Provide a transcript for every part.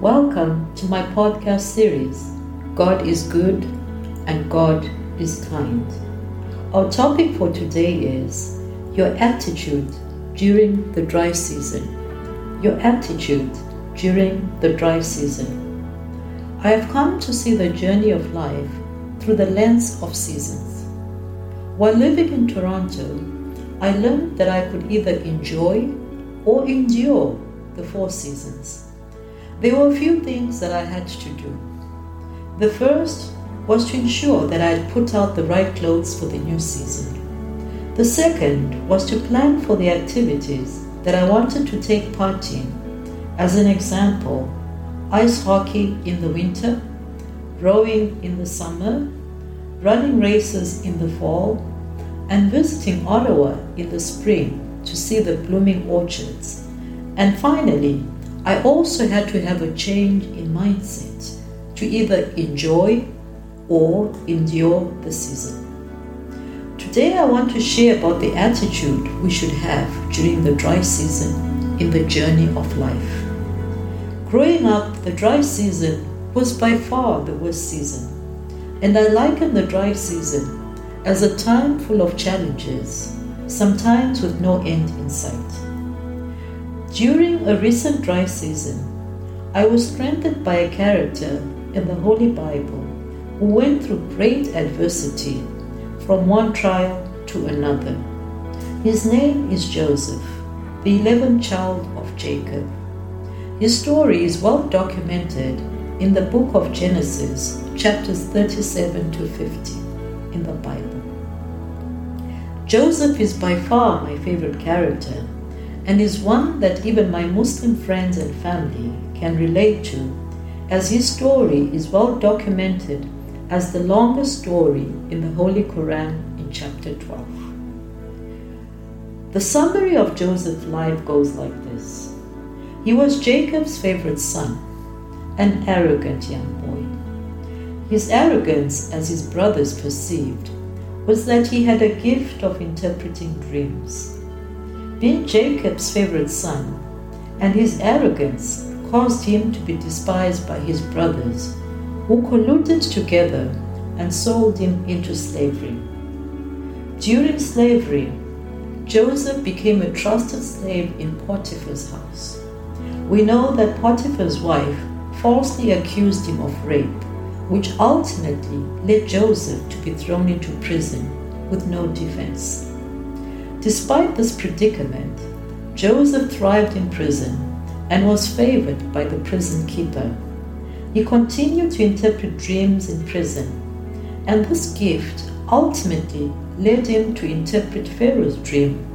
Welcome to my podcast series, God is Good and God is Kind. Our topic for today is Your Attitude During the Dry Season. Your Attitude During the Dry Season. I have come to see the journey of life through the lens of seasons. While living in Toronto, I learned that I could either enjoy or endure the four seasons. There were a few things that I had to do. The first was to ensure that I had put out the right clothes for the new season. The second was to plan for the activities that I wanted to take part in. As an example, ice hockey in the winter, rowing in the summer, running races in the fall, and visiting Ottawa in the spring to see the blooming orchards. And finally, I also had to have a change in mindset to either enjoy or endure the season. Today, I want to share about the attitude we should have during the dry season in the journey of life. Growing up, the dry season was by far the worst season, and I liken the dry season as a time full of challenges, sometimes with no end in sight. During a recent dry season, I was strengthened by a character in the Holy Bible who went through great adversity from one trial to another. His name is Joseph, the 11th child of Jacob. His story is well documented in the book of Genesis, chapters 37 to 50 in the Bible. Joseph is by far my favorite character and is one that even my Muslim friends and family can relate to, as his story is well documented as the longest story in the Holy Quran in chapter 12. The summary of Joseph's life goes like this He was Jacob's favorite son, an arrogant young boy. His arrogance, as his brothers perceived, was that he had a gift of interpreting dreams being Jacob's favorite son, and his arrogance caused him to be despised by his brothers, who colluded together and sold him into slavery. During slavery, Joseph became a trusted slave in Potiphar's house. We know that Potiphar's wife falsely accused him of rape, which ultimately led Joseph to be thrown into prison with no defense. Despite this predicament, Joseph thrived in prison and was favored by the prison keeper. He continued to interpret dreams in prison, and this gift ultimately led him to interpret Pharaoh's dream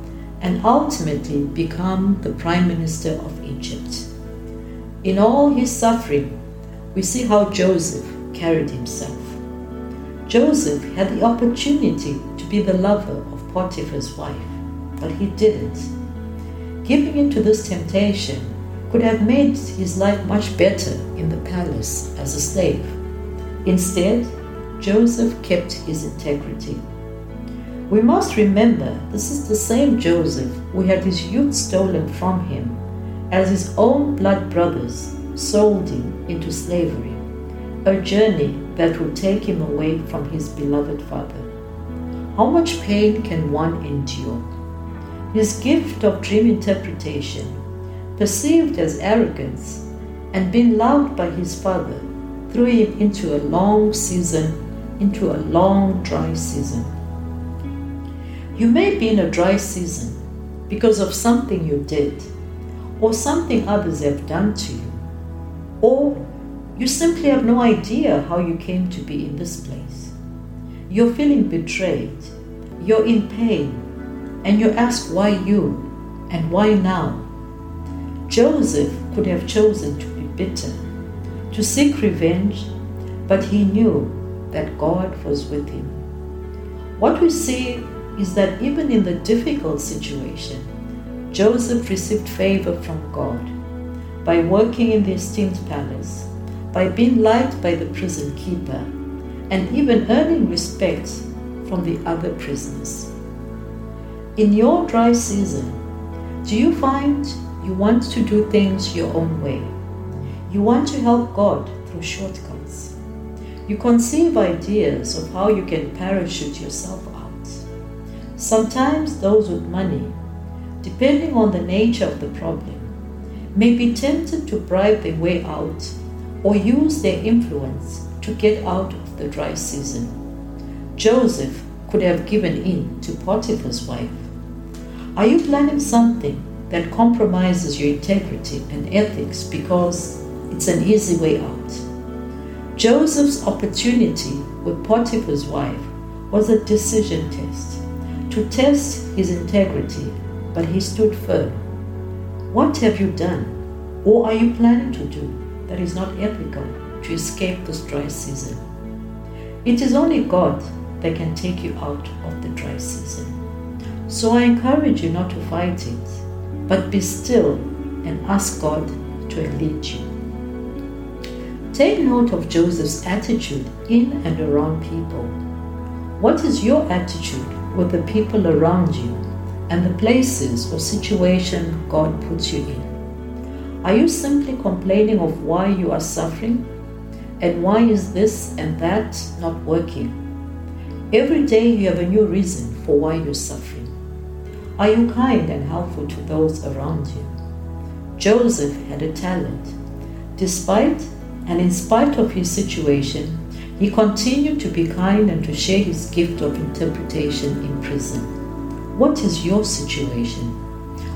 and ultimately become the prime minister of Egypt. In all his suffering, we see how Joseph carried himself. Joseph had the opportunity to be the lover of Potiphar's wife but he didn't. Giving in to this temptation could have made his life much better in the palace as a slave. Instead, Joseph kept his integrity. We must remember this is the same Joseph who had his youth stolen from him as his own blood brothers sold him into slavery, a journey that would take him away from his beloved father. How much pain can one endure? His gift of dream interpretation, perceived as arrogance, and being loved by his father, threw him into a long season, into a long dry season. You may be in a dry season because of something you did, or something others have done to you, or you simply have no idea how you came to be in this place. You're feeling betrayed, you're in pain, and you ask why you and why now? Joseph could have chosen to be bitter, to seek revenge, but he knew that God was with him. What we see is that even in the difficult situation, Joseph received favor from God by working in the esteemed palace, by being liked by the prison keeper, and even earning respect from the other prisoners. In your dry season, do you find you want to do things your own way? You want to help God through shortcuts. You conceive ideas of how you can parachute yourself out. Sometimes those with money, depending on the nature of the problem, may be tempted to bribe their way out or use their influence to get out of the dry season. Joseph could have given in to Potiphar's wife. Are you planning something that compromises your integrity and ethics because it's an easy way out? Joseph's opportunity with Potiphar's wife was a decision test to test his integrity, but he stood firm. What have you done, or are you planning to do, that is not ethical to escape this dry season? It is only God that can take you out of the dry season. So I encourage you not to fight it, but be still and ask God to lead you. Take note of Joseph's attitude in and around people. What is your attitude with the people around you and the places or situation God puts you in? Are you simply complaining of why you are suffering and why is this and that not working? Every day you have a new reason for why you're suffering. Are you kind and helpful to those around you? Joseph had a talent. Despite and in spite of his situation, he continued to be kind and to share his gift of interpretation in prison. What is your situation?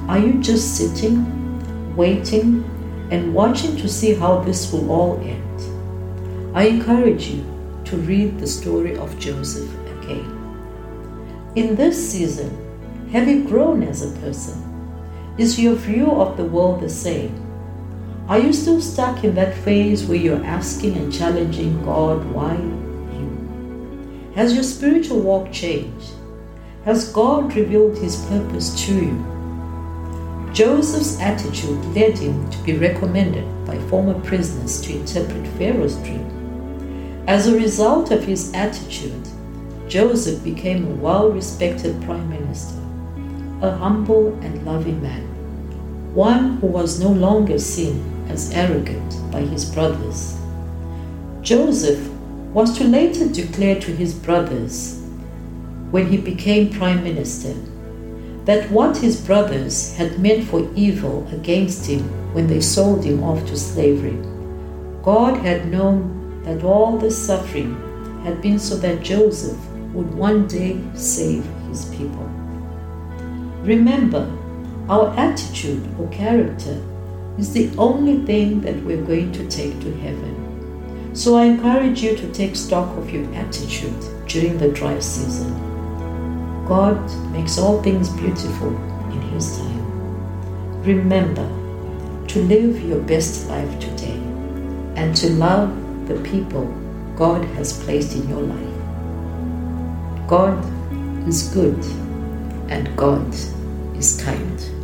Are you just sitting, waiting, and watching to see how this will all end? I encourage you to read the story of Joseph again. In this season, have you grown as a person? Is your view of the world the same? Are you still stuck in that phase where you're asking and challenging God, why you? Has your spiritual walk changed? Has God revealed his purpose to you? Joseph's attitude led him to be recommended by former prisoners to interpret Pharaoh's dream. As a result of his attitude, Joseph became a well respected prime minister, a humble and loving man, one who was no longer seen as arrogant by his brothers. Joseph was to later declare to his brothers, when he became prime minister, that what his brothers had meant for evil against him when they sold him off to slavery, God had known that all the suffering had been so that Joseph would one day save his people. Remember, our attitude or character is the only thing that we're going to take to heaven. So I encourage you to take stock of your attitude during the dry season. God makes all things beautiful in His time. Remember to live your best life today and to love the people God has placed in your life. God is good and God is kind.